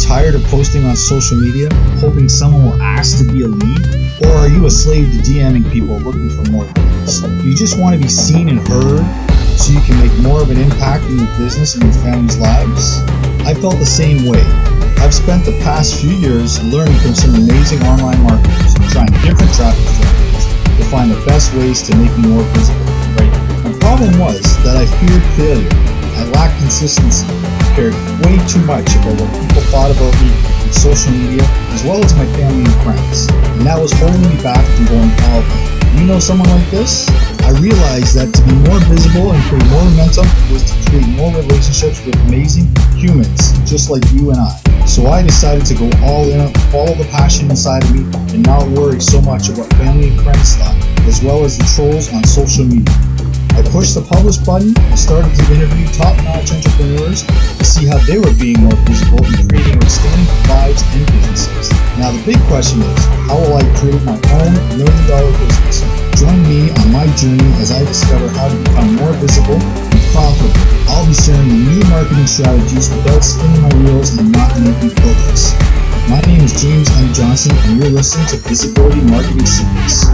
tired of posting on social media, hoping someone will ask to be a lead? Or are you a slave to DMing people looking for more leads? You just want to be seen and heard so you can make more of an impact in your business and your family's lives? I felt the same way. I've spent the past few years learning from some amazing online marketers and trying different traffic strategies to find the best ways to make more visible. Right? My problem was that I feared failure. I lacked consistency, cared way too much about what people thought about me on social media, as well as my family and friends, and that was holding me back from going all in. You know someone like this? I realized that to be more visible and create more momentum was to create more relationships with amazing humans just like you and I. So I decided to go all in, follow the passion inside of me, and not worry so much about family and friends thought, as well as the trolls on social media. I pushed the publish button and started to interview top-notch entrepreneurs to see how they were being more visible and creating outstanding lives and businesses. Now the big question is, how will I create my own million-dollar business? Join me on my journey as I discover how to become more visible and profitable. I'll be sharing new marketing strategies without spinning my wheels and not making progress. My name is James M. Johnson, and you're listening to Visibility Marketing Secrets.